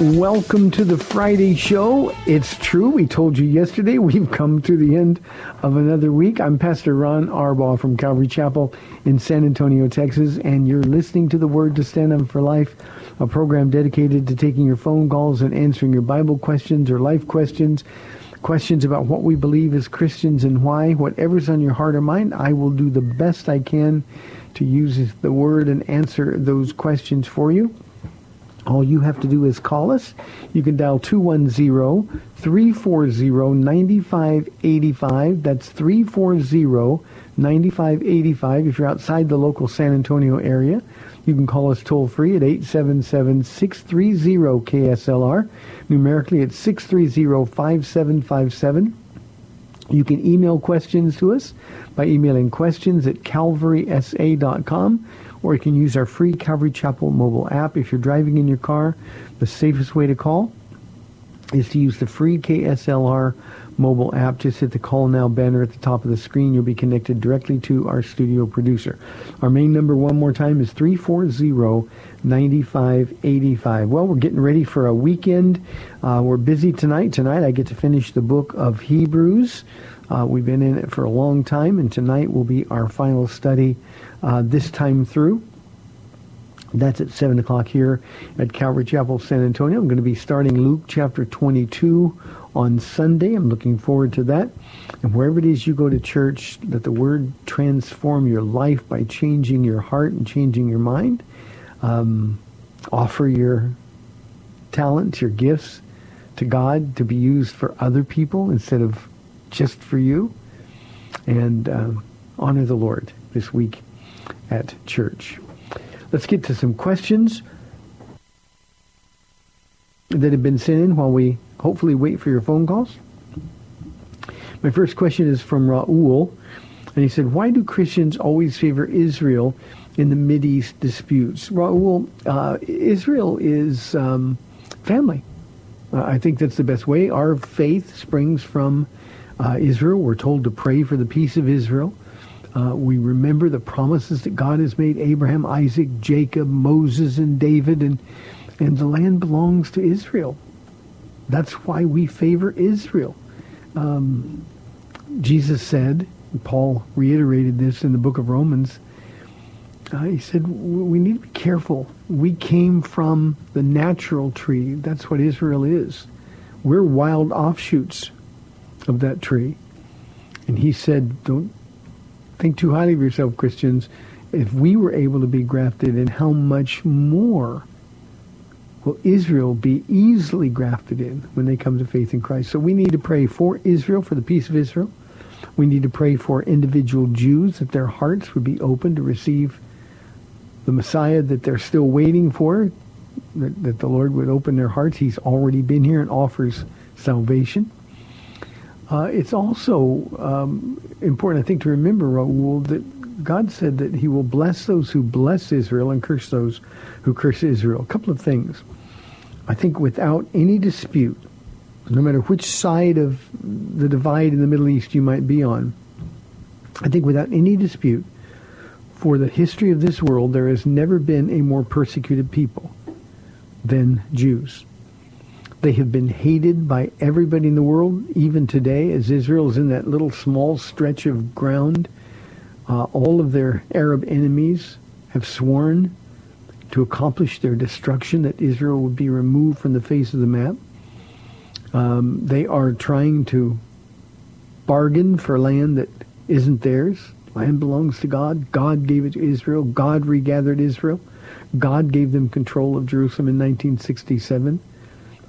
Welcome to the Friday show. It's true, we told you yesterday, we've come to the end of another week. I'm Pastor Ron Arbaugh from Calvary Chapel in San Antonio, Texas, and you're listening to the Word to Stand On for Life, a program dedicated to taking your phone calls and answering your Bible questions or life questions, questions about what we believe as Christians and why. Whatever's on your heart or mind, I will do the best I can to use the Word and answer those questions for you. All you have to do is call us. You can dial 210-340-9585. That's 340-9585 if you're outside the local San Antonio area. You can call us toll free at 877-630-KSLR. Numerically, it's 630-5757. You can email questions to us by emailing questions at calvarysa.com or you can use our free Calvary Chapel mobile app. If you're driving in your car, the safest way to call is to use the free KSLR mobile app. Just hit the call now banner at the top of the screen. You'll be connected directly to our studio producer. Our main number one more time is 340-9585. Well, we're getting ready for a weekend. Uh, we're busy tonight. Tonight I get to finish the book of Hebrews. Uh, we've been in it for a long time, and tonight will be our final study uh, this time through. That's at 7 o'clock here at Calvary Chapel, San Antonio. I'm going to be starting Luke chapter 22 on Sunday. I'm looking forward to that. And wherever it is you go to church, let the Word transform your life by changing your heart and changing your mind. Um, offer your talents, your gifts to God to be used for other people instead of just for you. And uh, honor the Lord this week at church. Let's get to some questions that have been sent in while we hopefully wait for your phone calls. My first question is from Raul, and he said, why do Christians always favor Israel in the Mideast disputes? Raul, uh, Israel is um, family. Uh, I think that's the best way. Our faith springs from uh, Israel. We're told to pray for the peace of Israel. Uh, we remember the promises that God has made Abraham, Isaac, Jacob, Moses, and David, and, and the land belongs to Israel. That's why we favor Israel. Um, Jesus said, Paul reiterated this in the book of Romans, uh, he said, we need to be careful. We came from the natural tree. That's what Israel is. We're wild offshoots of that tree. And he said, don't think too highly of yourself, Christians. If we were able to be grafted in, how much more will Israel be easily grafted in when they come to faith in Christ? So we need to pray for Israel, for the peace of Israel. We need to pray for individual Jews that their hearts would be open to receive the Messiah that they're still waiting for, that, that the Lord would open their hearts. He's already been here and offers salvation. Uh, it's also um, important, I think, to remember, Raul, that God said that he will bless those who bless Israel and curse those who curse Israel. A couple of things. I think without any dispute, no matter which side of the divide in the Middle East you might be on, I think without any dispute, for the history of this world, there has never been a more persecuted people than Jews. They have been hated by everybody in the world, even today, as Israel is in that little small stretch of ground. Uh, all of their Arab enemies have sworn to accomplish their destruction, that Israel would be removed from the face of the map. Um, they are trying to bargain for land that isn't theirs. Land belongs to God. God gave it to Israel. God regathered Israel. God gave them control of Jerusalem in 1967.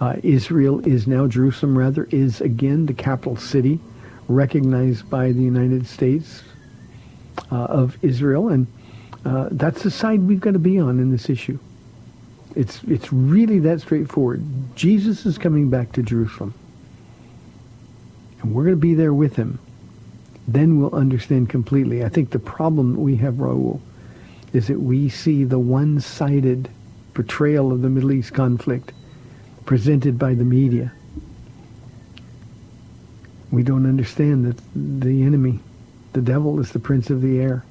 Uh, Israel is now, Jerusalem rather, is again the capital city recognized by the United States uh, of Israel. And uh, that's the side we've got to be on in this issue. It's, it's really that straightforward. Jesus is coming back to Jerusalem. And we're going to be there with him. Then we'll understand completely. I think the problem we have, Raul, is that we see the one-sided portrayal of the Middle East conflict presented by the media. We don't understand that the enemy, the devil, is the prince of the air.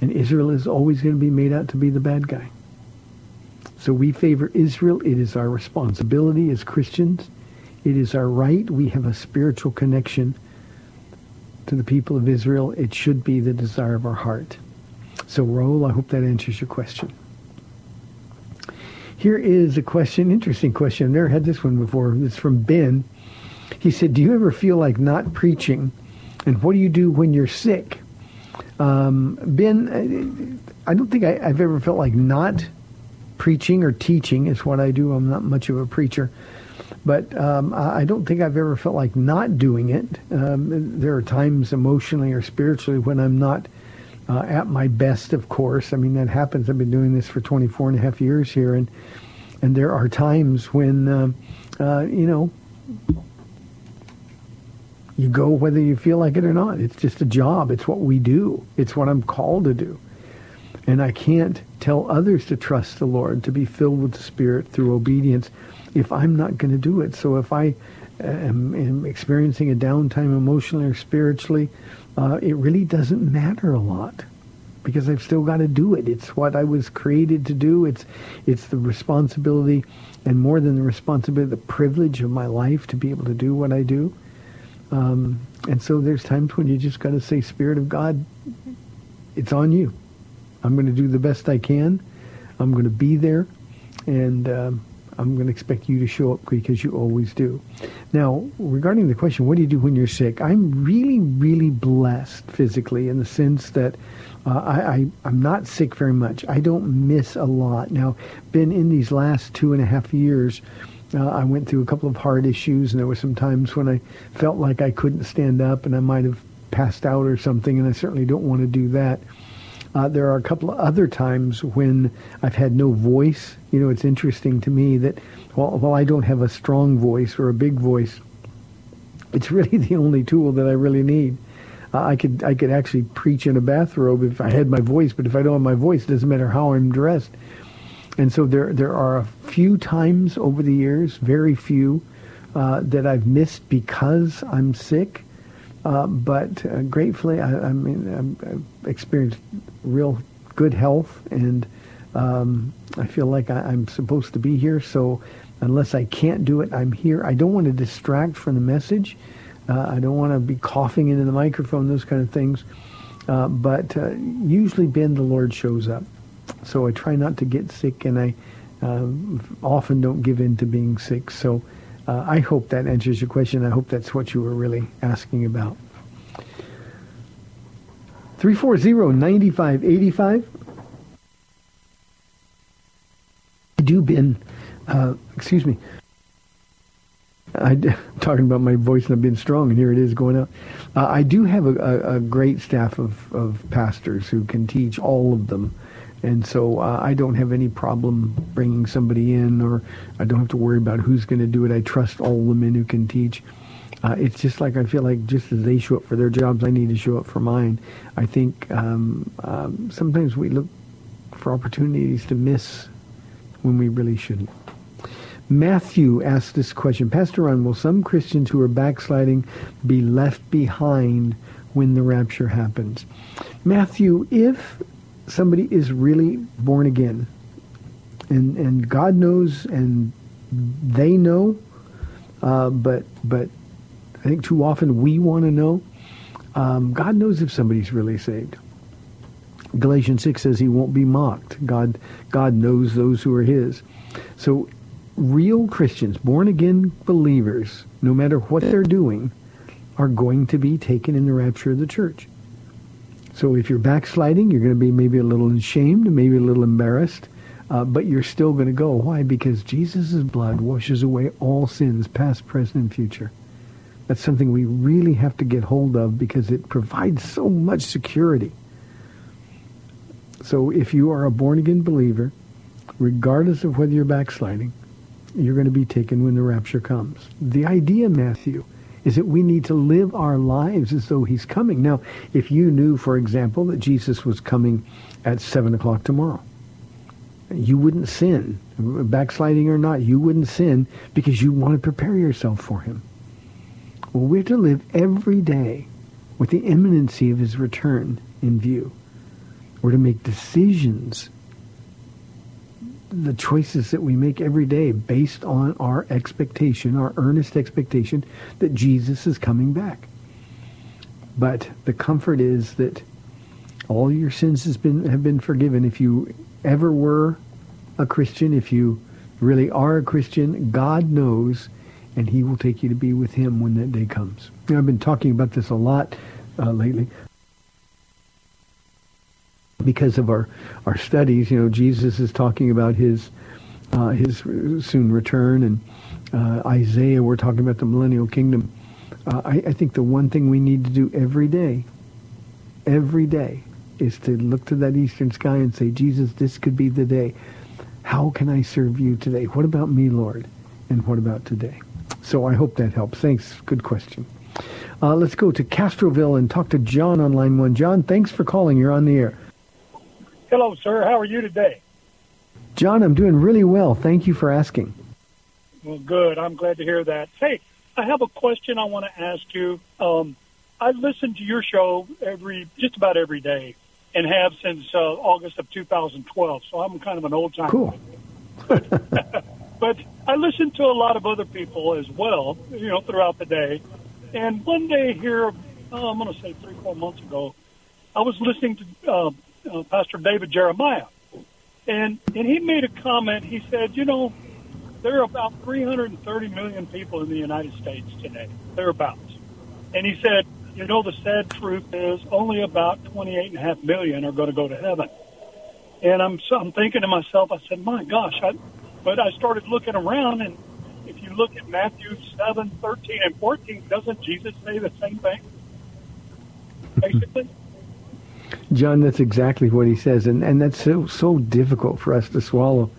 And Israel is always going to be made out to be the bad guy. So we favor Israel. It is our responsibility as Christians. It is our right. We have a spiritual connection to the people of Israel. It should be the desire of our heart. So, Raul, I hope that answers your question. Here is a question, interesting question. I've never had this one before. It's from Ben. He said, do you ever feel like not preaching? And what do you do when you're sick? Um, ben, I don't think I, I've ever felt like not preaching or teaching is what I do. I'm not much of a preacher. But um, I don't think I've ever felt like not doing it. Um, there are times emotionally or spiritually when I'm not uh, at my best, of course. I mean, that happens. I've been doing this for 24 and a half years here. And, and there are times when, uh, uh, you know, you go whether you feel like it or not. It's just a job. It's what we do. It's what I'm called to do. And I can't tell others to trust the Lord, to be filled with the Spirit through obedience if I'm not going to do it. So if I am, am, experiencing a downtime emotionally or spiritually, uh, it really doesn't matter a lot because I've still got to do it. It's what I was created to do. It's, it's the responsibility and more than the responsibility, the privilege of my life to be able to do what I do. Um, and so there's times when you just got to say, Spirit of God, it's on you. I'm going to do the best I can. I'm going to be there, and um, I'm going to expect you to show up because you always do. Now, regarding the question, what do you do when you're sick? I'm really, really blessed physically in the sense that uh, I, I, I'm not sick very much. I don't miss a lot. Now, Ben in these last two and a half years, uh, I went through a couple of heart issues, and there were some times when I felt like I couldn't stand up, and I might have passed out or something, and I certainly don't want to do that. Uh, there are a couple of other times when I've had no voice. You know, it's interesting to me that while, while I don't have a strong voice or a big voice, it's really the only tool that I really need. Uh, I could I could actually preach in a bathrobe if I had my voice, but if I don't have my voice, it doesn't matter how I'm dressed. And so there there are a few times over the years, very few, uh, that I've missed because I'm sick. Uh, but uh, gratefully, I, I mean, I've experienced real good health, and um, I feel like I, am supposed to be here. So unless I can't do it, I'm here. I don't want to distract from the message. Uh, I don't want to be coughing into the microphone, those kind of things. Uh, but uh, usually, Ben, the Lord shows up. So I try not to get sick, and I often don't give in to being sick. So uh, I hope that answers your question. I hope that's what you were really asking about. 340-9585. I do Ben, uh, excuse me, I, am talking about my voice not being strong, and here it is going out. Uh, I do have a, a, a, great staff of, of pastors who can teach all of them and so uh, I don't have any problem bringing somebody in, or I don't have to worry about who's going to do it. I trust all the men who can teach. Uh, it's just like I feel like just as they show up for their jobs, I need to show up for mine. I think um, um, sometimes we look for opportunities to miss when we really shouldn't. Matthew asked this question, Pastor Ron, will some Christians who are backsliding be left behind when the rapture happens? Matthew, if somebody is really born again, and, and God knows and they know, uh, but, but I think too often we want to know, um, God knows if somebody's really saved. Galatians 6 says he won't be mocked. God, God knows those who are his. So real Christians, born again believers, no matter what they're doing, are going to be taken in the rapture of the church. So if you're backsliding, you're going to be maybe a little ashamed, maybe a little embarrassed, uh, but you're still going to go. Why? Because Jesus' blood washes away all sins, past, present, and future. That's something we really have to get hold of because it provides so much security. So if you are a born-again believer, regardless of whether you're backsliding, you're going to be taken when the rapture comes. The idea, Matthew, is that we need to live our lives as though he's coming. Now, if you knew, for example, that Jesus was coming at 7 o'clock tomorrow, you wouldn't sin, backsliding or not, you wouldn't sin because you want to prepare yourself for him. Well, we're to live every day with the imminency of his return in view. We're to make decisions the choices that we make every day based on our expectation, our earnest expectation that Jesus is coming back. But the comfort is that all your sins has been have been forgiven. If you ever were a Christian, if you really are a Christian, God knows, and He will take you to be with Him when that day comes. I've been talking about this a lot uh, lately because of our, our studies, you know, Jesus is talking about his uh, his soon return, and uh, Isaiah, we're talking about the millennial kingdom. Uh, I, I think the one thing we need to do every day, every day, is to look to that eastern sky and say, Jesus, this could be the day. How can I serve you today? What about me, Lord? And what about today? So I hope that helps. Thanks. Good question. Uh, let's go to Castroville and talk to John on line one. John, thanks for calling. You're on the air. Hello, sir. How are you today? John, I'm doing really well. Thank you for asking. Well, good. I'm glad to hear that. Hey, I have a question I want to ask you. Um, I listen to your show every, just about every day, and have since uh, August of 2012. So I'm kind of an old timer. Cool. but I listen to a lot of other people as well, you know, throughout the day. And one day here, oh, I'm going to say three, four months ago, I was listening to uh, uh, Pastor David Jeremiah, and and he made a comment. He said, you know, there are about 330 million people in the United States today, thereabouts. And he said, you know, the sad truth is only about 28 and a half million are going to go to heaven. And I'm so I'm thinking to myself, I said, my gosh, I, but I started looking around, and if you look at Matthew 7, 13, and 14, doesn't Jesus say the same thing? Basically. John, that's exactly what he says, and, and that's so so difficult for us to swallow.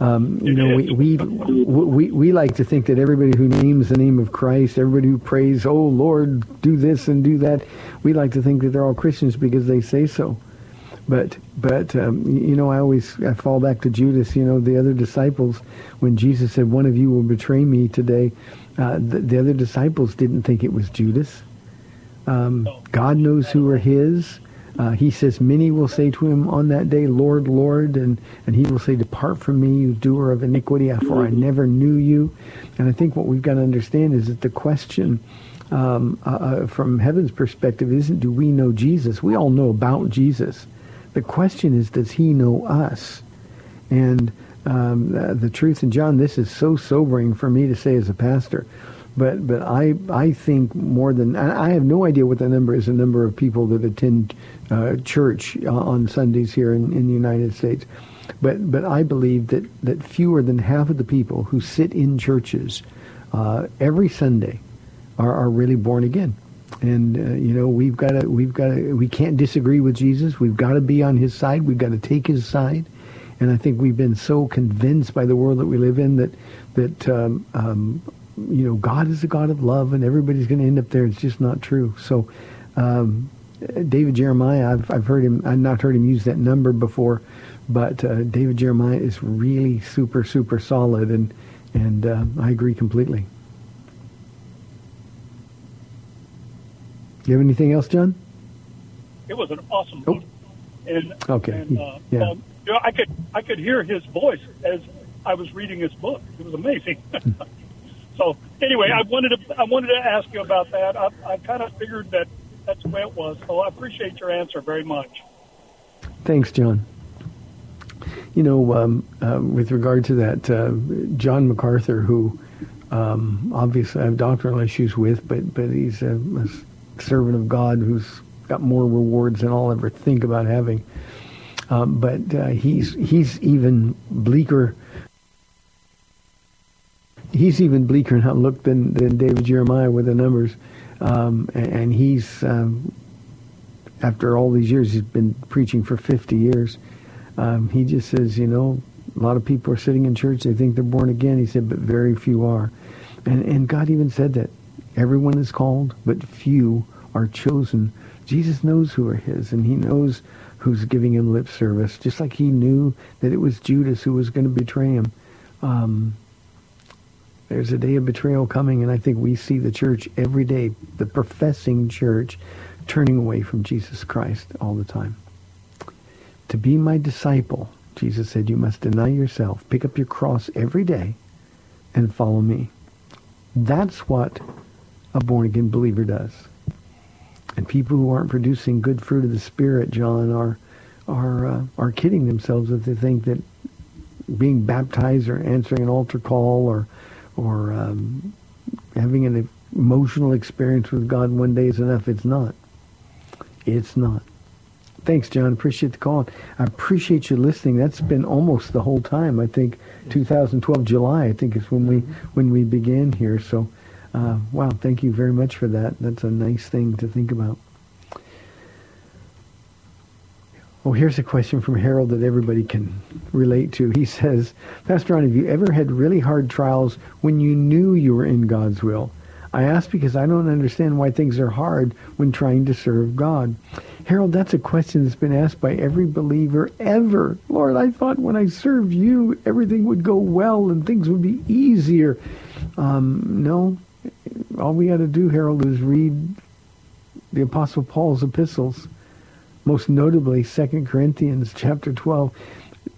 Um, you know, we, we we we like to think that everybody who names the name of Christ, everybody who prays, "Oh Lord, do this and do that," we like to think that they're all Christians because they say so. But but um, you know, I always I fall back to Judas. You know, the other disciples, when Jesus said, "One of you will betray me today," uh, the, the other disciples didn't think it was Judas. Um, God knows who are His. Uh, he says, many will say to him on that day, Lord, Lord, and, and he will say, depart from me, you doer of iniquity, for I never knew you. And I think what we've got to understand is that the question um, uh, uh, from heaven's perspective isn't do we know Jesus? We all know about Jesus. The question is, does he know us? And um, the, the truth, and John, this is so sobering for me to say as a pastor but but I I think more than I have no idea what the number is. The number of people that attend uh, church uh, on Sundays here in, in the United States, but but I believe that that fewer than half of the people who sit in churches uh, every Sunday are are really born again. And uh, you know we've got to we've got to we can't disagree with Jesus. We've got to be on His side. We've got to take His side. And I think we've been so convinced by the world that we live in that that um, um, you know, God is a God of love and everybody's going to end up there. It's just not true. So, um, David Jeremiah, I've, I've heard him, I've not heard him use that number before, but uh, David Jeremiah is really super, super solid. And, And uh, I agree completely. You have anything else, John? It was an awesome Oh. book. And Okay. and, uh, Yeah. um, you know, I could I could hear his voice as I was reading his book. It was amazing. so anyway, I wanted to I wanted to ask you about that. I, I kind of figured that that's the way it was. So I appreciate your answer very much. Thanks, John. You know, um, uh, with regard to that, uh, John MacArthur, who um, obviously I have doctrinal issues with, but but he's a, a servant of God who's got more rewards than I'll ever think about having. Um, but uh, he's he's even bleaker. He's even bleaker in outlook than, than David Jeremiah with the numbers, um, and, and he's um, after all these years, he's been preaching for 50 years. Um, he just says, you know, a lot of people are sitting in church, they think they're born again. He said, but very few are. And, and God even said that. Everyone is called, but few are chosen. Jesus knows who are his, and he knows who's giving him lip service, just like he knew that it was Judas who was going to betray him. Um, there's a day of betrayal coming, and I think we see the church every day, the professing church, turning away from Jesus Christ all the time. To be my disciple, Jesus said, you must deny yourself, pick up your cross every day, and follow me. That's what a born-again believer does. And people who aren't producing good fruit of the Spirit, John, are are uh, are kidding themselves if they think that being baptized or answering an altar call or or um, having an emotional experience with God one day is enough. It's not. It's not. Thanks, John. Appreciate the call. I appreciate you listening. That's been almost the whole time. I think 2012 July. I think is when we when we began here. So, uh, wow. Thank you very much for that. That's a nice thing to think about. Oh, here's a question from Harold that everybody can relate to. He says, Pastor Ron, have you ever had really hard trials when you knew you were in God's will? I ask because I don't understand why things are hard when trying to serve God. Harold, that's a question that's been asked by every believer ever. Lord, I thought when I served you, everything would go well and things would be easier. Um, no, all we got to do, Harold, is read the Apostle Paul's epistles most notably 2 Corinthians chapter 12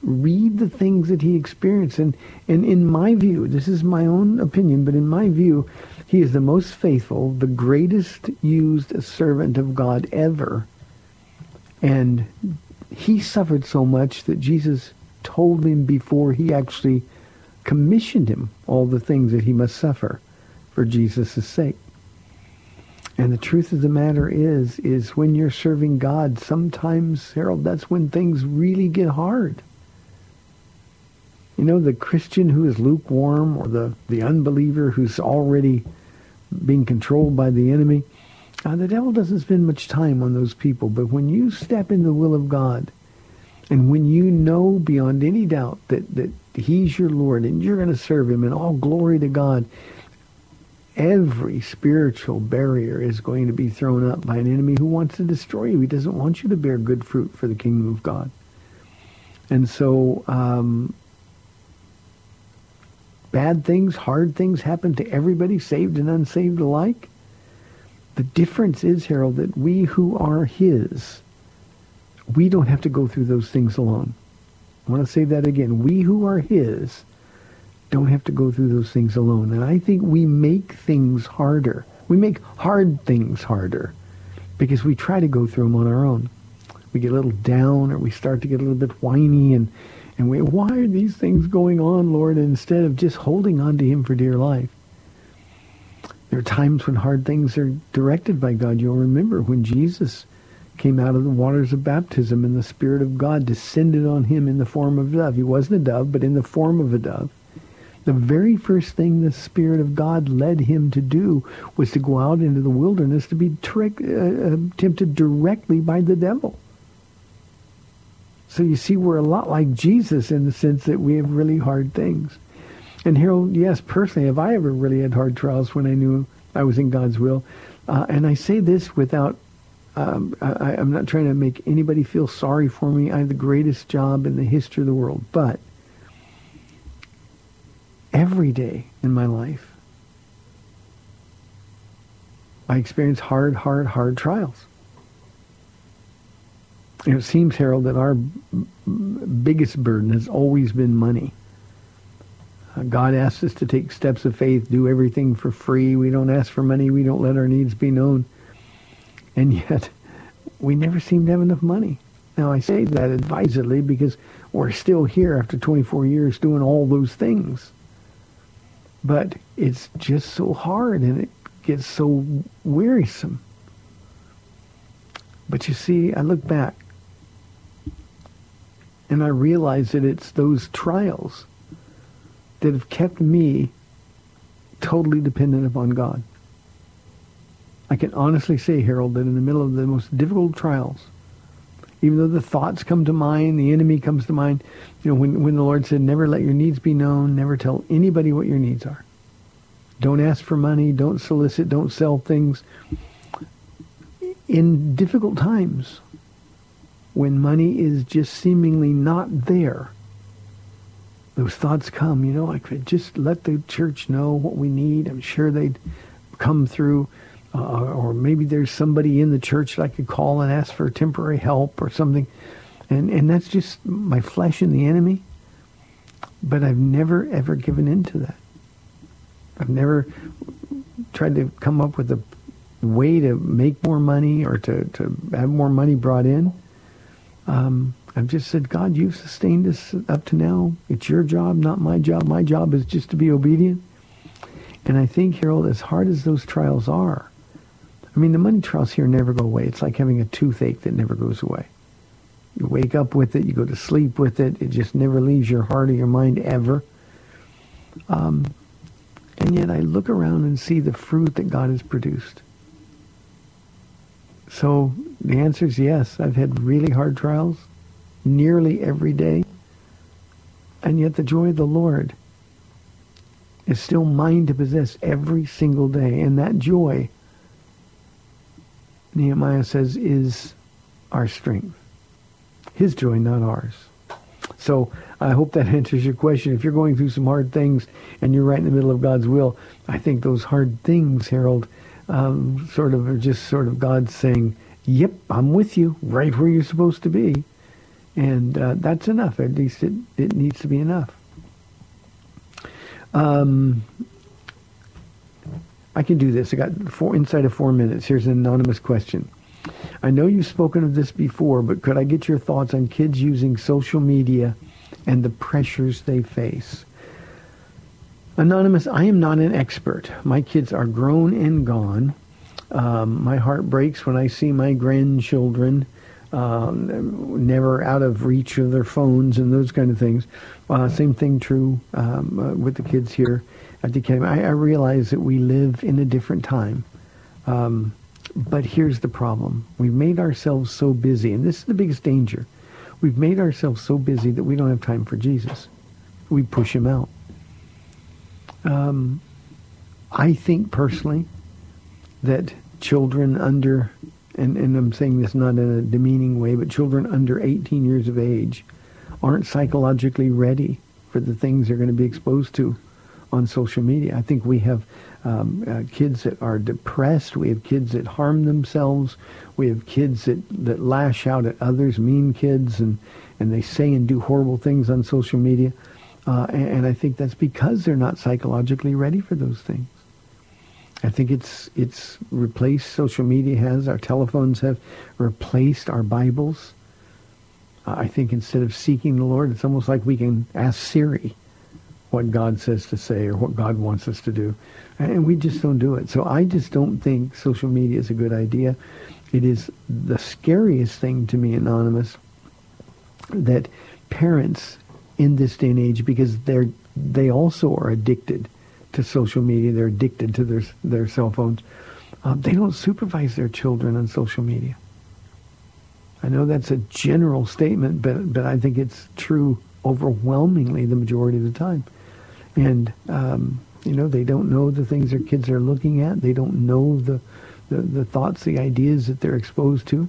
read the things that he experienced. And and in my view this is my own opinion but in my view he is the most faithful the greatest used servant of God ever. And he suffered so much that Jesus told him before he actually commissioned him all the things that he must suffer for Jesus' sake and the truth of the matter is, is when you're serving God, sometimes, Harold, that's when things really get hard. You know, the Christian who is lukewarm or the, the unbeliever who's already being controlled by the enemy, uh, the devil doesn't spend much time on those people. But when you step in the will of God, and when you know beyond any doubt that, that he's your Lord and you're going to serve him and all glory to God, every spiritual barrier is going to be thrown up by an enemy who wants to destroy you. He doesn't want you to bear good fruit for the kingdom of God. And so um, bad things, hard things happen to everybody, saved and unsaved alike. The difference is, Harold, that we who are his, we don't have to go through those things alone. I want to say that again. We who are his don't have to go through those things alone. And I think we make things harder. We make hard things harder because we try to go through them on our own. We get a little down or we start to get a little bit whiny and, and we, why are these things going on, Lord, instead of just holding on to him for dear life. There are times when hard things are directed by God. You'll remember when Jesus came out of the waters of baptism and the Spirit of God descended on him in the form of a dove. He wasn't a dove, but in the form of a dove. The very first thing the Spirit of God led him to do was to go out into the wilderness to be trick, uh, tempted directly by the devil. So you see, we're a lot like Jesus in the sense that we have really hard things. And Harold, yes, personally, have I ever really had hard trials when I knew I was in God's will? Uh, and I say this without, um, I, I'm not trying to make anybody feel sorry for me. I have the greatest job in the history of the world. But every day in my life, I experience hard, hard, hard trials. It seems, Harold, that our biggest burden has always been money. Uh, God asks us to take steps of faith, do everything for free. We don't ask for money. We don't let our needs be known. And yet, we never seem to have enough money. Now, I say that advisedly because we're still here after 24 years doing all those things. But it's just so hard and it gets so wearisome. But you see, I look back and I realize that it's those trials that have kept me totally dependent upon God. I can honestly say, Harold, that in the middle of the most difficult trials, even though the thoughts come to mind, the enemy comes to mind, you know, when, when the Lord said, never let your needs be known, never tell anybody what your needs are. Don't ask for money, don't solicit, don't sell things. In difficult times, when money is just seemingly not there, those thoughts come, you know, like just let the church know what we need. I'm sure they'd come through. Uh, or maybe there's somebody in the church that I could call and ask for temporary help or something. And, and that's just my flesh and the enemy. But I've never, ever given in to that. I've never tried to come up with a way to make more money or to, to have more money brought in. Um, I've just said, God, you've sustained us up to now. It's your job, not my job. My job is just to be obedient. And I think, Harold, as hard as those trials are, I mean, the money trials here never go away. It's like having a toothache that never goes away. You wake up with it, you go to sleep with it. It just never leaves your heart or your mind ever. Um, and yet I look around and see the fruit that God has produced. So the answer is yes. I've had really hard trials nearly every day. And yet the joy of the Lord is still mine to possess every single day. And that joy, Nehemiah says, is our strength. His joy, not ours. So I hope that answers your question. If you're going through some hard things and you're right in the middle of God's will, I think those hard things, Harold, um, sort of are just sort of God saying, yep, I'm with you right where you're supposed to be. And uh, that's enough. At least it, it needs to be enough. Um, I can do this. I got four inside of four minutes. Here's an anonymous question. I know you've spoken of this before, but could I get your thoughts on kids using social media and the pressures they face? Anonymous, I am not an expert. My kids are grown and gone. Um, my heart breaks when I see my grandchildren um, never out of reach of their phones and those kind of things. Uh, same thing true um, uh, with the kids here at the academy. I, I, realize that we live in a different time. Um, but here's the problem. We've made ourselves so busy, and this is the biggest danger. We've made ourselves so busy that we don't have time for Jesus. We push him out. Um, I think personally that children under and, and I'm saying this not in a demeaning way, but children under 18 years of age aren't psychologically ready for the things they're going to be exposed to on social media. I think we have um, uh, kids that are depressed. We have kids that harm themselves. We have kids that, that lash out at others, mean kids, and, and they say and do horrible things on social media. Uh, and, and I think that's because they're not psychologically ready for those things. I think it's it's replaced. Social media has our telephones have replaced our Bibles. Uh, I think instead of seeking the Lord, it's almost like we can ask Siri what God says to say or what God wants us to do, and we just don't do it. So I just don't think social media is a good idea. It is the scariest thing to me, anonymous, that parents in this day and age, because they're they also are addicted to social media. They're addicted to their their cell phones. Um, they don't supervise their children on social media. I know that's a general statement, but but I think it's true overwhelmingly the majority of the time. And um, you know, they don't know the things their kids are looking at. They don't know the the, the thoughts, the ideas that they're exposed to.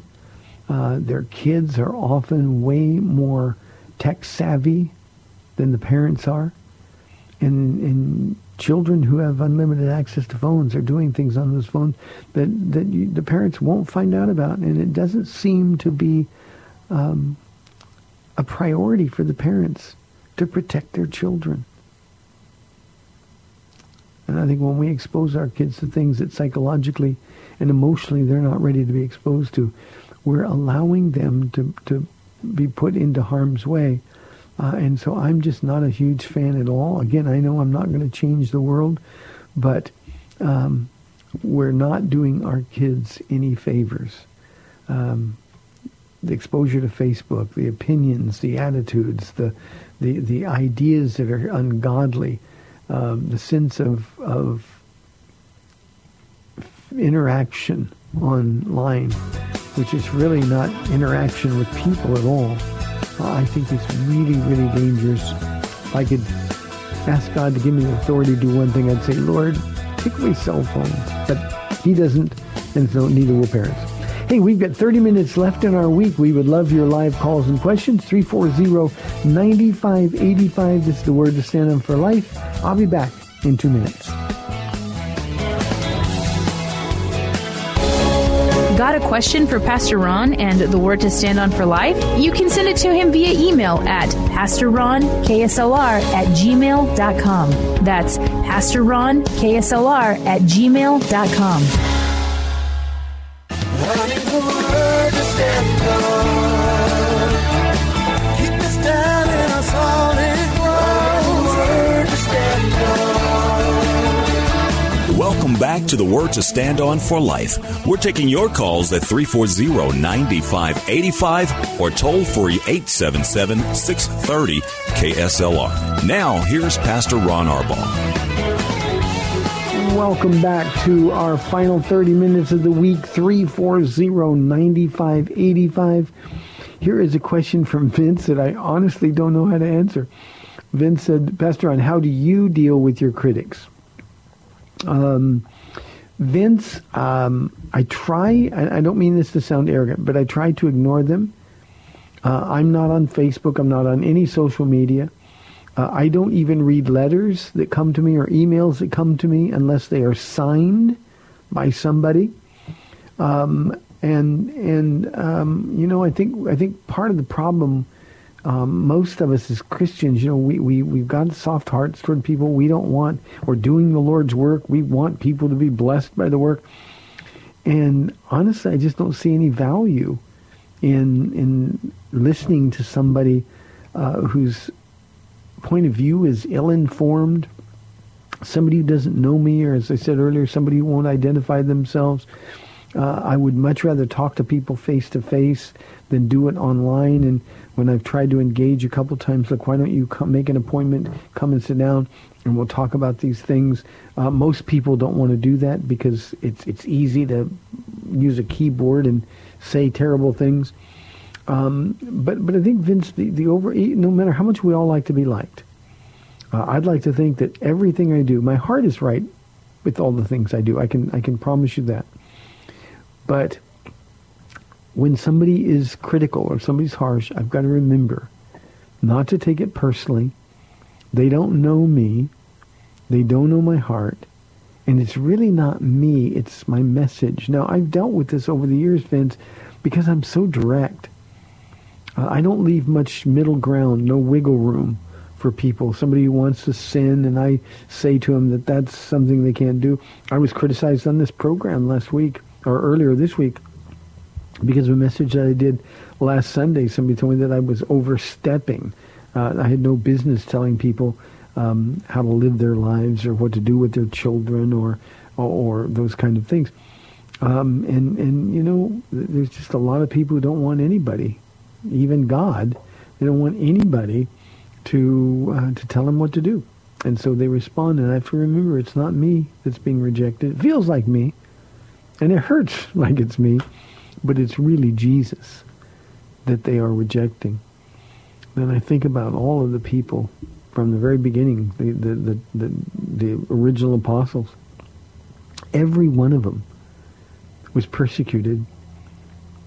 Uh, their kids are often way more tech savvy than the parents are. and and children who have unlimited access to phones are doing things on those phones that that you, the parents won't find out about, and it doesn't seem to be um, a priority for the parents to protect their children. And I think when we expose our kids to things that psychologically and emotionally they're not ready to be exposed to, we're allowing them to, to be put into harm's way. Uh, and so I'm just not a huge fan at all. Again, I know I'm not going to change the world, but um, we're not doing our kids any favors. Um, the exposure to Facebook, the opinions, the attitudes, the the, the ideas that are ungodly, um, the sense of of interaction online, which is really not interaction with people at all, I think it's really, really dangerous. If I could ask God to give me the authority to do one thing, I'd say, Lord, take away cell phones. But he doesn't, and so neither will parents. Hey, we've got 30 minutes left in our week. We would love your live calls and questions. 340-9585. This is the word to stand on for life. I'll be back in two minutes. Got a question for Pastor Ron and the Word to Stand On for Life? You can send it to him via email at PastorRonKSLR at gmail.com. That's PastorRonKSLR at gmail.com. Running the word to stand on. Welcome back to the Word to Stand On for Life. We're taking your calls at 340-9585 or toll free 877-630 KSLR. Now, here's Pastor Ron Arbaugh. Welcome back to our final 30 minutes of the week, 340-9585. Here is a question from Vince that I honestly don't know how to answer. Vince said, Pastor Ron, how do you deal with your critics? Um, Vince, um, I try, I, I don't mean this to sound arrogant, but I try to ignore them. Uh, I'm not on Facebook. I'm not on any social media. Uh, I don't even read letters that come to me or emails that come to me unless they are signed by somebody. Um, and and um, you know, I think I think part of the problem, um, most of us as Christians, you know, we we we've got soft hearts toward people. We don't want. We're doing the Lord's work. We want people to be blessed by the work. And honestly, I just don't see any value in in listening to somebody uh, whose point of view is ill-informed, somebody who doesn't know me, or as I said earlier, somebody who won't identify themselves. Uh, I would much rather talk to people face to face than do it online. And when I've tried to engage a couple times, look, why don't you come make an appointment, come and sit down, and we'll talk about these things. Uh, most people don't want to do that because it's it's easy to use a keyboard and say terrible things. Um, but but I think Vince, the, the over no matter how much we all like to be liked, uh, I'd like to think that everything I do, my heart is right with all the things I do. I can I can promise you that. But when somebody is critical or somebody's harsh, I've got to remember not to take it personally. They don't know me. They don't know my heart. And it's really not me. It's my message. Now, I've dealt with this over the years, Vince, because I'm so direct. Uh, I don't leave much middle ground, no wiggle room for people. Somebody who wants to sin, and I say to them that that's something they can't do. I was criticized on this program last week, or earlier this week, because of a message that I did last Sunday. Somebody told me that I was overstepping. Uh, I had no business telling people um, how to live their lives or what to do with their children or or, or those kind of things. Um, and and you know, there's just a lot of people who don't want anybody, even God, they don't want anybody to uh, to tell them what to do. And so they respond, and I have to remember it's not me that's being rejected. It feels like me, and it hurts like it's me, but it's really Jesus that they are rejecting. Then I think about all of the people from the very beginning, the, the, the, the, original apostles. Every one of them was persecuted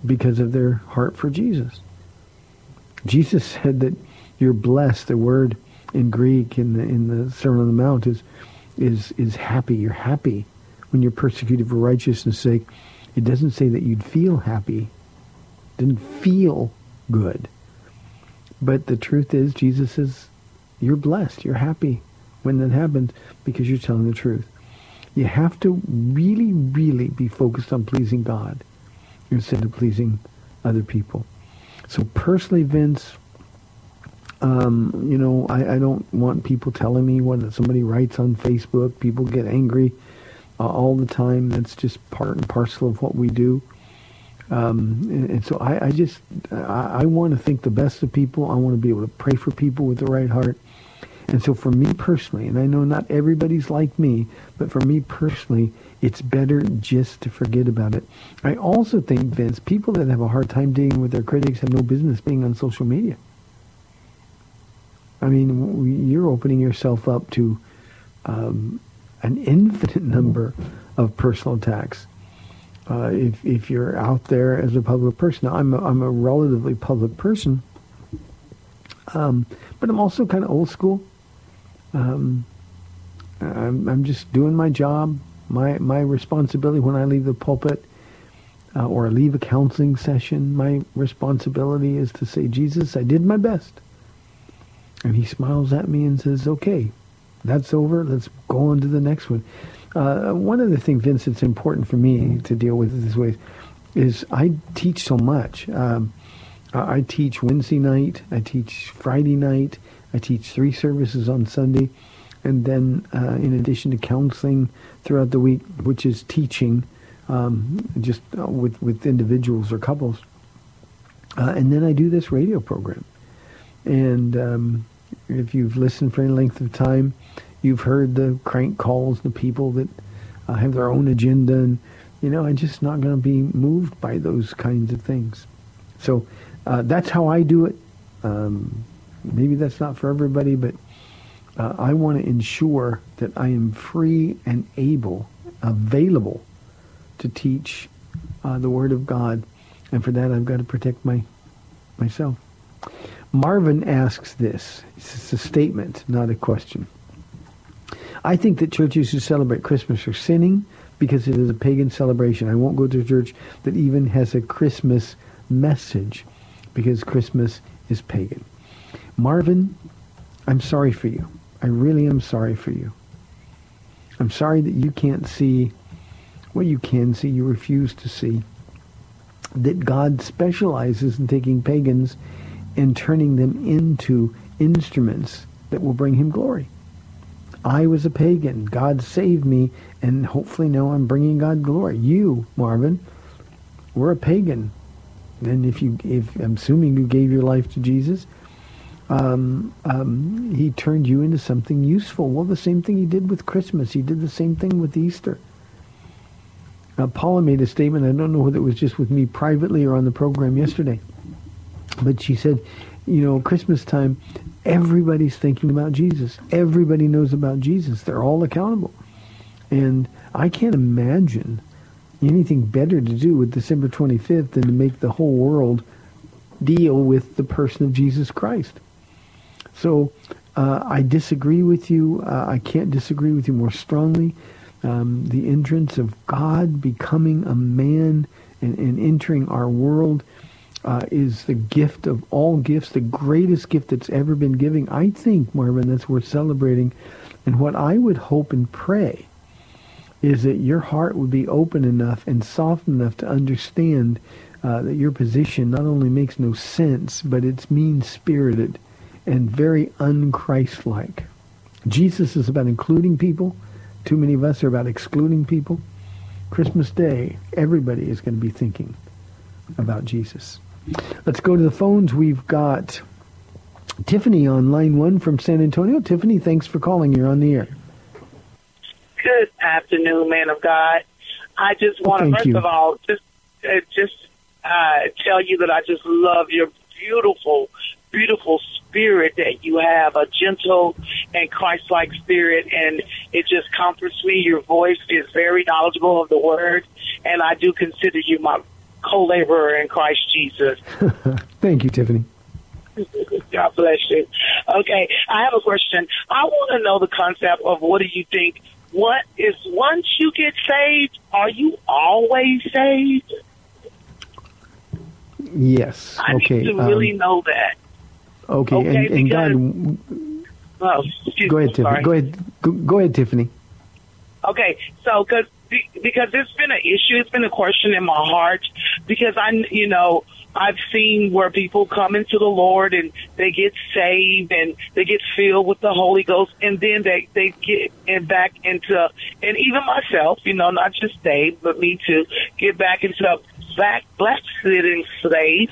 because of their heart for Jesus. Jesus said that you're blessed. The word in Greek in the in the Sermon on the Mount is is is happy. You're happy when you're persecuted for righteousness' sake. It doesn't say that you'd feel happy. It didn't feel good. But the truth is, Jesus says, you're blessed. You're happy when that happens because you're telling the truth. You have to really, really be focused on pleasing God instead of pleasing other people. So personally, Vince, um, you know, I, I, don't want people telling me what somebody writes on Facebook. People get angry uh, all the time. That's just part and parcel of what we do. Um, and, and, so I, I just I, I want to think the best of people. I want to be able to pray for people with the right heart. And so for me personally, and I know not everybody's like me, but for me personally, it's better just to forget about it. I also think, Vince, people that have a hard time dealing with their critics have no business being on social media. I mean, you're opening yourself up to um, an infinite number of personal attacks. Uh, if if you're out there as a public person, now, I'm a, I'm a relatively public person, um, but I'm also kind of old school. Um, I'm, I'm just doing my job, my my responsibility when I leave the pulpit uh, or leave a counseling session. My responsibility is to say, Jesus, I did my best, and He smiles at me and says, Okay, that's over. Let's go on to the next one. Uh, one of the things, Vince, that's important for me to deal with this way is I teach so much. Um, I teach Wednesday night. I teach Friday night. I teach three services on Sunday. And then uh, in addition to counseling throughout the week, which is teaching um, just uh, with, with individuals or couples. Uh, and then I do this radio program. And um, if you've listened for any length of time, you've heard the crank calls, the people that uh, have their own agenda. And, you know, I'm just not going to be moved by those kinds of things. So uh, that's how I do it. Um, maybe that's not for everybody, but uh, I want to ensure that I am free and able, available to teach uh, the Word of God. And for that, I've got to protect my myself. Marvin asks this. It's a statement, not a question. I think that churches who celebrate Christmas are sinning because it is a pagan celebration. I won't go to a church that even has a Christmas message because Christmas is pagan. Marvin, I'm sorry for you. I really am sorry for you. I'm sorry that you can't see what you can see, you refuse to see. That God specializes in taking pagans and turning them into instruments that will bring him glory. I was a pagan. God saved me, and hopefully now I'm bringing God glory. You, Marvin, were a pagan. And if you, if I'm assuming you gave your life to Jesus, um, um, he turned you into something useful. Well, the same thing he did with Christmas. He did the same thing with Easter. Now, Paula made a statement. I don't know whether it was just with me privately or on the program yesterday, but she said, you know, Christmas time, everybody's thinking about Jesus. Everybody knows about Jesus. They're all accountable. And I can't imagine anything better to do with December 25th than to make the whole world deal with the person of Jesus Christ. So uh, I disagree with you. Uh, I can't disagree with you more strongly. Um, the entrance of God becoming a man and, and entering our world uh, is the gift of all gifts, the greatest gift that's ever been given. I think, Marvin, that's worth celebrating. And what I would hope and pray is that your heart would be open enough and soft enough to understand uh, that your position not only makes no sense, but it's mean-spirited and very unchristlike. Jesus is about including people. Too many of us are about excluding people. Christmas Day, everybody is going to be thinking about Jesus. Let's go to the phones. We've got Tiffany on line one from San Antonio. Tiffany, thanks for calling. You're on the air. Good afternoon, man of God. I just want to, first you. of all, just uh, just uh, tell you that I just love your beautiful, beautiful spirit that you have, a gentle and Christ-like spirit, and it just comforts me. Your voice is very knowledgeable of the Word, and I do consider you my co-laborer in Christ Jesus. Thank you, Tiffany. God bless you. Okay, I have a question. I want to know the concept of what do you think? What is once you get saved, are you always saved? Yes. I okay. need to really um, know that. okay. okay, and, and God, Oh, go ahead, I'm Tiffany. Go ahead. Go, go ahead, Tiffany. Okay, so cause, be- because it's been an issue, it's been a question in my heart because I, you know, I've seen where people come into the Lord and they get saved and they get filled with the Holy Ghost and then they, they get and back into, and even myself, you know, not just Dave, but me too, get back into a back, black sitting stage,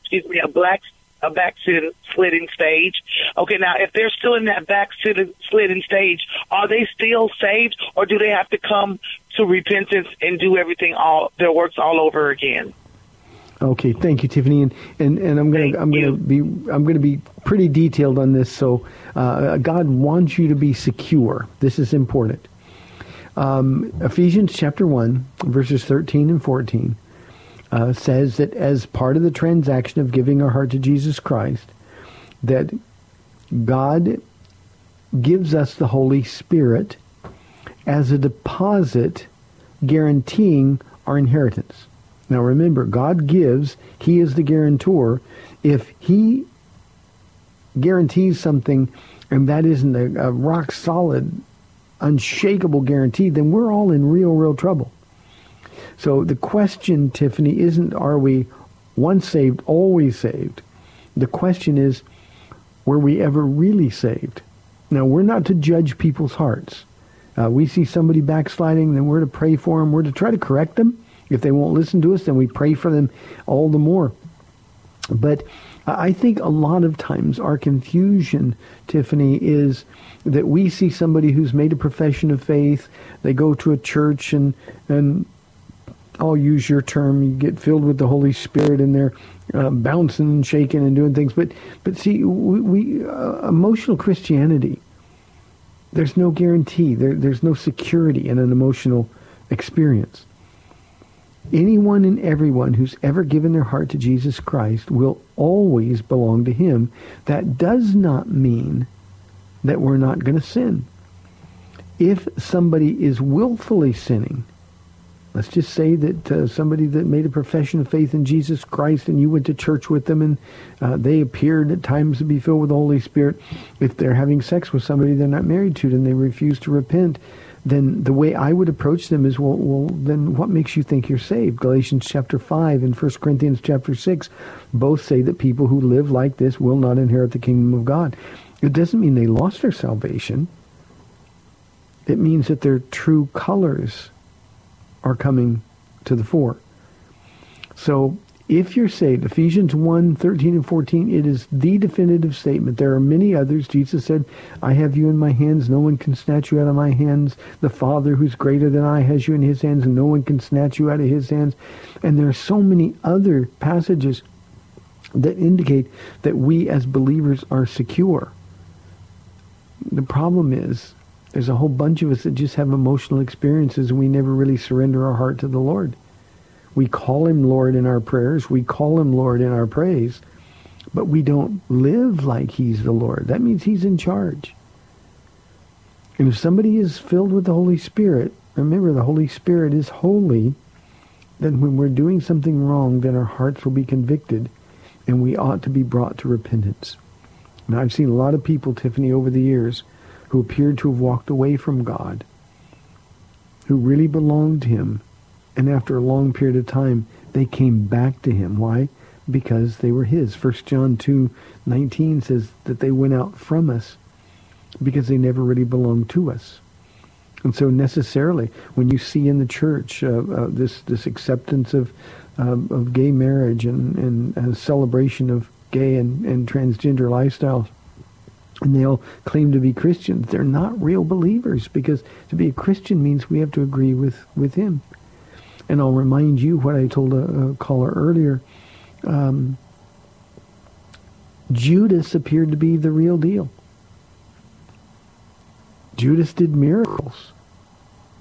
excuse me, a black a backsliding sliding stage. Okay, now if they're still in that backsliding sliding stage, are they still saved, or do they have to come to repentance and do everything all their works all over again? Okay, thank you, Tiffany, and and, and I'm gonna Thank I'm gonna be I'm gonna be pretty detailed on this. So, uh, God wants you to be secure. This is important. Um, Ephesians chapter one, verses 13 and 14, uh, says that as part of the transaction of giving our heart to Jesus Christ, that God gives us the Holy Spirit as a deposit guaranteeing our inheritance. Now remember, God gives, He is the guarantor. If He guarantees something and that isn't a, a rock solid, unshakable guarantee, then we're all in real, real trouble. So the question, Tiffany, isn't are we once saved, always saved? The question is, were we ever really saved? Now, we're not to judge people's hearts. Uh, we see somebody backsliding, then we're to pray for them. We're to try to correct them. If they won't listen to us, then we pray for them all the more. But I think a lot of times our confusion, Tiffany, is that we see somebody who's made a profession of faith. They go to a church and and I'll use your term. You get filled with the Holy Spirit, and they're uh, bouncing and shaking and doing things. But but see, we, we uh, emotional Christianity. There's no guarantee. There, there's no security in an emotional experience. Anyone and everyone who's ever given their heart to Jesus Christ will always belong to Him. That does not mean that we're not going to sin. If somebody is willfully sinning, let's just say that uh, somebody that made a profession of faith in Jesus Christ and you went to church with them and uh, they appeared at times to be filled with the Holy Spirit, if they're having sex with somebody they're not married to and they refuse to repent, then the way I would approach them is, well, well, then what makes you think you're saved? Galatians chapter 5 and 1 Corinthians chapter 6 both say that people who live like this will not inherit the kingdom of God. It doesn't mean they lost their salvation. It means that their true colors are coming to the fore. So if you're saved, Ephesians 1, 13 and 14, it is the definitive statement. There are many others. Jesus said, I have you in my hands. No one can snatch you out of my hands. The Father who's greater than I has you in his hands, and no one can snatch you out of his hands. And there are so many other passages that indicate that we as believers are secure. The problem is there's a whole bunch of us that just have emotional experiences and we never really surrender our heart to the Lord. We call him Lord in our prayers. We call him Lord in our praise. But we don't live like he's the Lord. That means he's in charge. And if somebody is filled with the Holy Spirit, remember the Holy Spirit is holy, then when we're doing something wrong, then our hearts will be convicted and we ought to be brought to repentance. Now, I've seen a lot of people, Tiffany, over the years who appeared to have walked away from God, who really belonged to him, and after a long period of time, they came back to him. Why? Because they were his. 1 John 2, 19 says that they went out from us because they never really belonged to us. And so necessarily, when you see in the church uh, uh, this this acceptance of uh, of gay marriage and, and celebration of gay and, and transgender lifestyles, and they all claim to be Christians, they're not real believers because to be a Christian means we have to agree with, with him. And I'll remind you what I told a, a caller earlier. Um, Judas appeared to be the real deal. Judas did miracles.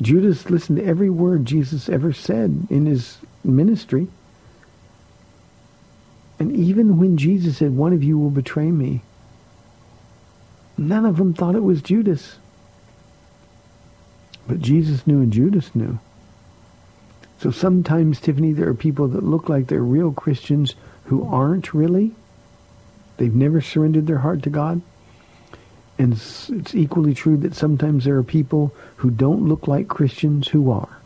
Judas listened to every word Jesus ever said in his ministry. And even when Jesus said, one of you will betray me, none of them thought it was Judas. But Jesus knew and Judas knew. So sometimes, Tiffany, there are people that look like they're real Christians who aren't really. They've never surrendered their heart to God. And it's equally true that sometimes there are people who don't look like Christians who are.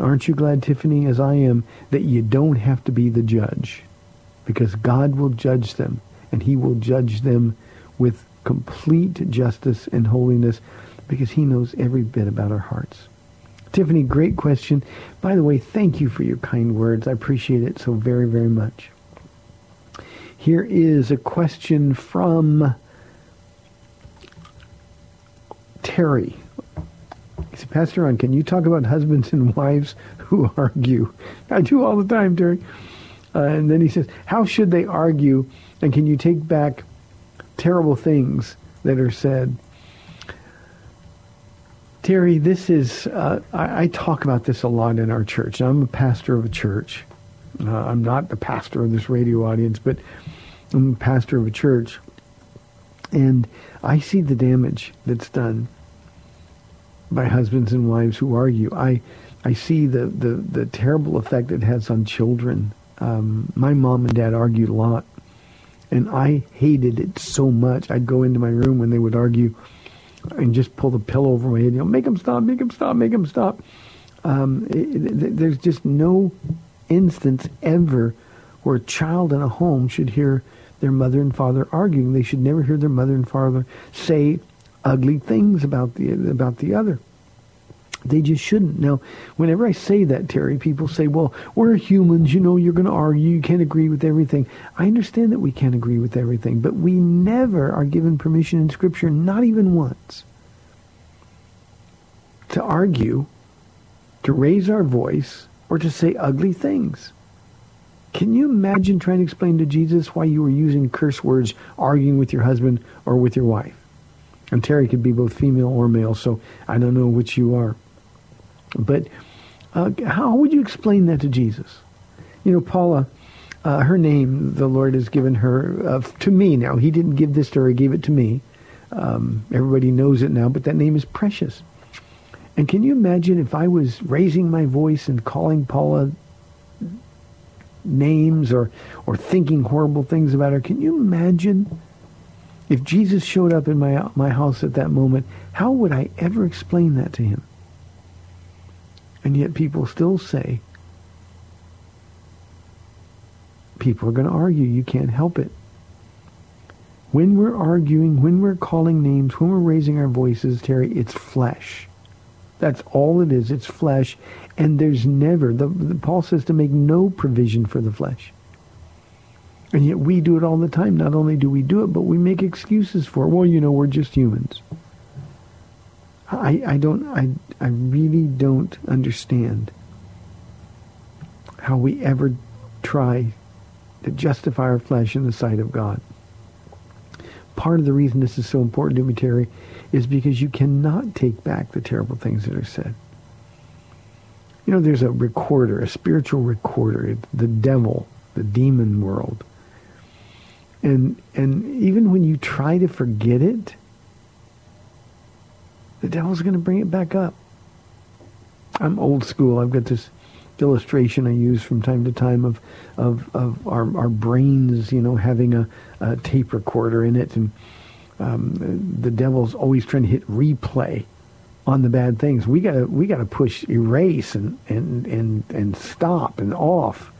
Aren't you glad, Tiffany, as I am, that you don't have to be the judge? Because God will judge them, and he will judge them with complete justice and holiness because he knows every bit about our hearts. Tiffany, great question. By the way, thank you for your kind words. I appreciate it so very, very much. Here is a question from Terry. He said, Pastor Ron, can you talk about husbands and wives who argue? I do all the time, Terry. Uh, and then he says, how should they argue? And can you take back terrible things that are said? Terry, this is, uh, I, I, talk about this a lot in our church. I'm a pastor of a church. Uh, I'm not the pastor of this radio audience, but I'm a pastor of a church. And I see the damage that's done by husbands and wives who argue. I, I see the, the, the terrible effect it has on children. Um, my mom and dad argued a lot, and I hated it so much. I'd go into my room when they would argue and just pull the pillow over my head. You know, make them stop, make them stop, make them stop. Um, it, it, there's just no instance ever where a child in a home should hear their mother and father arguing. They should never hear their mother and father say ugly things about the about the other. They just shouldn't. Now, whenever I say that, Terry, people say, well, we're humans, you know, you're going to argue, you can't agree with everything. I understand that we can't agree with everything, but we never are given permission in Scripture, not even once, to argue, to raise our voice, or to say ugly things. Can you imagine trying to explain to Jesus why you were using curse words arguing with your husband or with your wife? And Terry could be both female or male, so I don't know which you are. But uh, how would you explain that to Jesus? You know, Paula, uh, her name, the Lord has given her uh, to me now. He didn't give this to her, he gave it to me. Um, everybody knows it now, but that name is precious. And can you imagine if I was raising my voice and calling Paula names or, or thinking horrible things about her? Can you imagine if Jesus showed up in my, my house at that moment? How would I ever explain that to him? And yet people still say, people are going to argue. You can't help it. When we're arguing, when we're calling names, when we're raising our voices, Terry, it's flesh. That's all it is. It's flesh. And there's never, the, the, Paul says to make no provision for the flesh. And yet we do it all the time. Not only do we do it, but we make excuses for it. Well, you know, we're just humans. I, I don't, I, I really don't understand how we ever try to justify our flesh in the sight of God. Part of the reason this is so important to me, Terry, is because you cannot take back the terrible things that are said. You know, there's a recorder, a spiritual recorder, the devil, the demon world. And, and even when you try to forget it, the devil's going to bring it back up. I'm old school. I've got this illustration I use from time to time of of, of our, our brains, you know, having a, a tape recorder in it, and um, the devil's always trying to hit replay on the bad things. We gotta we gotta push erase and and and and stop and off,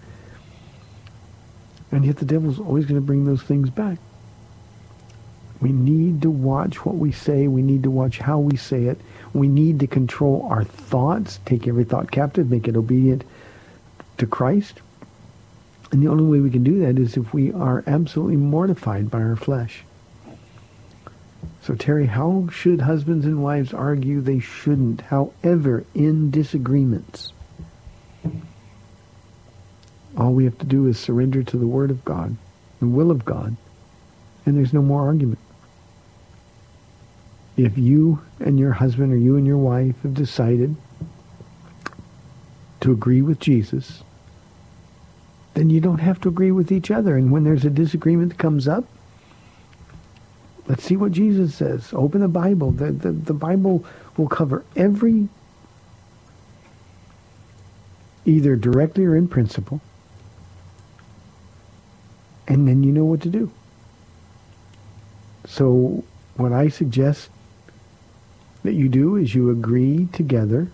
and yet the devil's always going to bring those things back. We need to watch what we say. We need to watch how we say it. We need to control our thoughts, take every thought captive, make it obedient to Christ. And the only way we can do that is if we are absolutely mortified by our flesh. So Terry, how should husbands and wives argue? They shouldn't. However, in disagreements, all we have to do is surrender to the Word of God, the will of God, and there's no more argument if you and your husband or you and your wife have decided to agree with Jesus, then you don't have to agree with each other. And when there's a disagreement that comes up, let's see what Jesus says. Open the Bible. The, the, the Bible will cover every, either directly or in principle. And then you know what to do. So what I suggest that you do is you agree together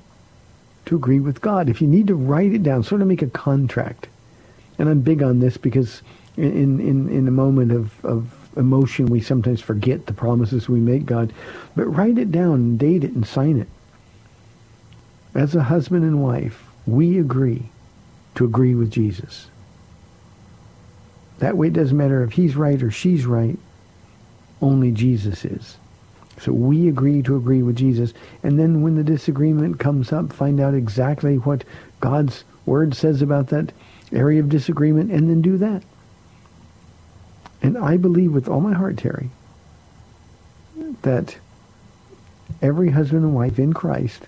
to agree with God. If you need to write it down, sort of make a contract. And I'm big on this because in, in, in a moment of, of emotion, we sometimes forget the promises we make God. But write it down date it and sign it. As a husband and wife, we agree to agree with Jesus. That way it doesn't matter if he's right or she's right. Only Jesus is. So we agree to agree with Jesus. And then when the disagreement comes up, find out exactly what God's word says about that area of disagreement and then do that. And I believe with all my heart, Terry, that every husband and wife in Christ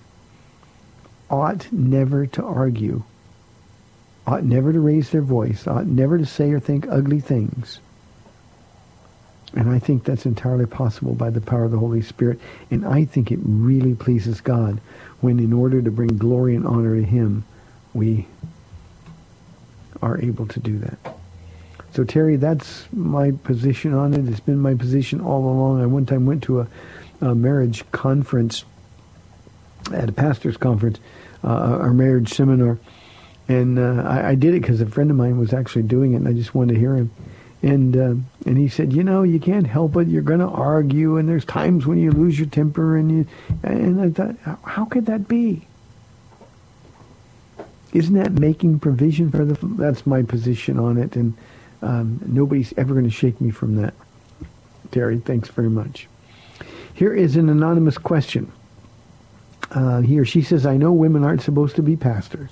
ought never to argue, ought never to raise their voice, ought never to say or think ugly things. And I think that's entirely possible by the power of the Holy Spirit. And I think it really pleases God when in order to bring glory and honor to him, we are able to do that. So Terry, that's my position on it. It's been my position all along. I one time went to a, a marriage conference at a pastor's conference, uh, our marriage seminar, and uh, I, I, did it because a friend of mine was actually doing it, and I just wanted to hear him. And uh, and he said, you know, you can't help it. You're going to argue, and there's times when you lose your temper, and you. And I thought, how could that be? Isn't that making provision for the? That's my position on it, and um, nobody's ever going to shake me from that. Terry, thanks very much. Here is an anonymous question. Uh, he or she says, I know women aren't supposed to be pastors,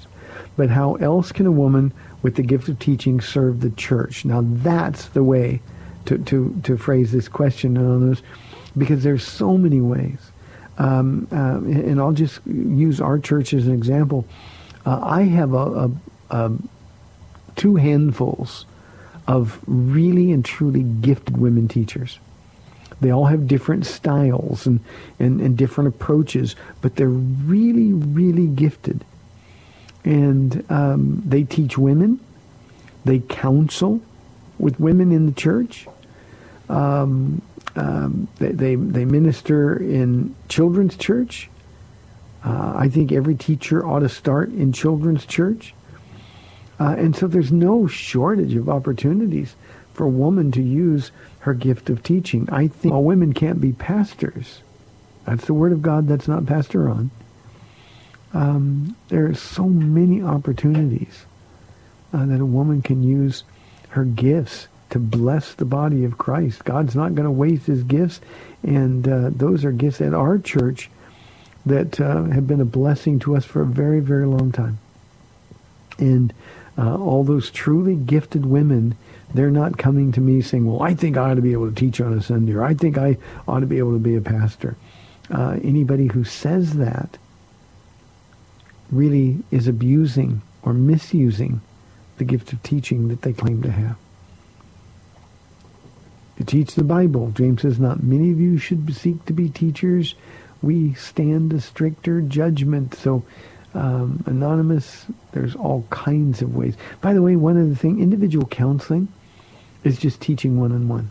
but how else can a woman with the gift of teaching serve the church? Now that's the way to, to, to phrase this question, anonymous, because there's so many ways. Um, uh, and I'll just use our church as an example. Uh, I have a, a, a two handfuls of really and truly gifted women teachers. They all have different styles and, and, and different approaches, but they're really, really gifted. And um, they teach women. They counsel with women in the church. Um, um, they, they, they, minister in children's church. Uh, I think every teacher ought to start in children's church. Uh, and so there's no shortage of opportunities for a woman to use her gift of teaching. I think all women can't be pastors. That's the word of God. That's not Pastor Ron. Um, there are so many opportunities uh, that a woman can use her gifts to bless the body of Christ. God's not going to waste his gifts, and uh, those are gifts at our church that uh, have been a blessing to us for a very, very long time. And uh, all those truly gifted women, they're not coming to me saying, well, I think I ought to be able to teach on a Sunday, or I think I ought to be able to be a pastor. Uh, anybody who says that really is abusing or misusing the gift of teaching that they claim to have. To teach the Bible, James says, not many of you should seek to be teachers. We stand a stricter judgment. So um, anonymous. There's all kinds of ways. By the way, one other thing, individual counseling is just teaching one-on-one.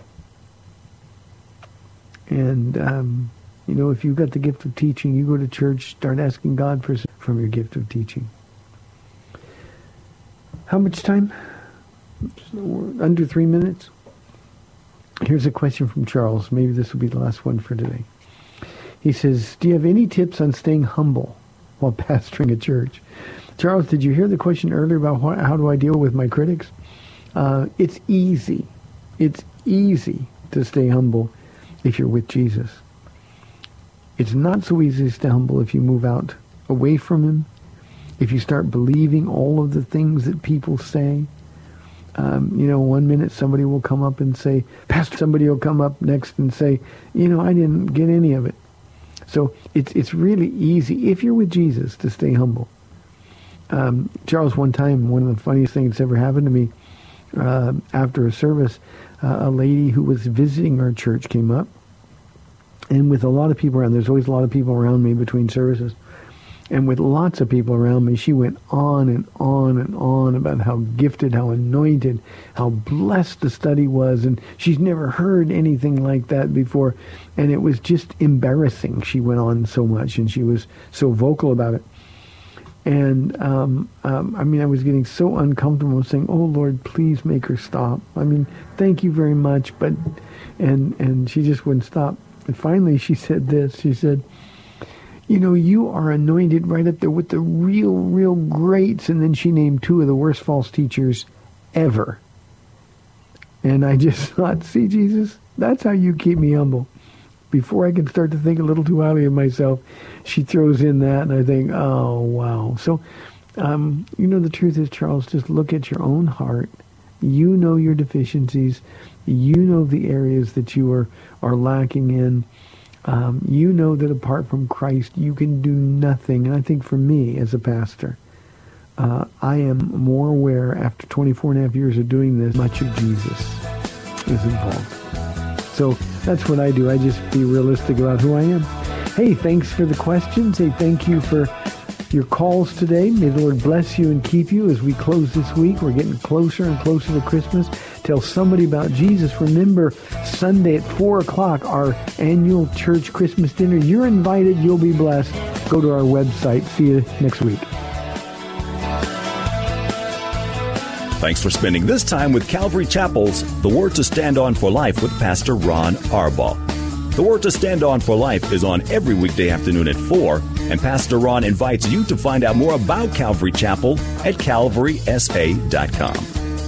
And, um, you know, if you've got the gift of teaching, you go to church, start asking God for from your gift of teaching. How much time? Under three minutes? Here's a question from Charles. Maybe this will be the last one for today. He says, do you have any tips on staying humble? while pastoring a church. Charles, did you hear the question earlier about how do I deal with my critics? Uh, it's easy. It's easy to stay humble if you're with Jesus. It's not so easy to stay humble if you move out away from him, if you start believing all of the things that people say. Um, you know, one minute somebody will come up and say, Pastor, somebody will come up next and say, you know, I didn't get any of it. So it's it's really easy if you're with Jesus to stay humble. Um, Charles, one time, one of the funniest things that's ever happened to me, uh, after a service, uh, a lady who was visiting our church came up, and with a lot of people around, there's always a lot of people around me between services, and with lots of people around me, she went on and on and on about how gifted, how anointed, how blessed the study was, and she's never heard anything like that before, and it was just embarrassing. She went on so much, and she was so vocal about it. And um, um, I mean, I was getting so uncomfortable saying, "Oh Lord, please make her stop." I mean, thank you very much, but and and she just wouldn't stop. And finally, she said this. She said, "You know, you are anointed right up there with the real, real greats." And then she named two of the worst false teachers ever. And I just thought, "See, Jesus, that's how you keep me humble." Before I can start to think a little too highly of myself, she throws in that, and I think, oh, wow. So, um, you know, the truth is, Charles, just look at your own heart. You know your deficiencies. You know the areas that you are, are lacking in. Um, you know that apart from Christ, you can do nothing. And I think for me as a pastor, uh, I am more aware after 24 and a half years of doing this, much of Jesus is involved. So that's what I do. I just be realistic about who I am. Hey, thanks for the questions. Hey, thank you for your calls today. May the Lord bless you and keep you as we close this week. We're getting closer and closer to Christmas. Tell somebody about Jesus. Remember, Sunday at 4 o'clock, our annual church Christmas dinner. You're invited. You'll be blessed. Go to our website. See you next week. Thanks for spending this time with Calvary Chapel's The Word to Stand On for Life with Pastor Ron Arbaugh. The Word to Stand On for Life is on every weekday afternoon at 4, and Pastor Ron invites you to find out more about Calvary Chapel at calvarysa.com.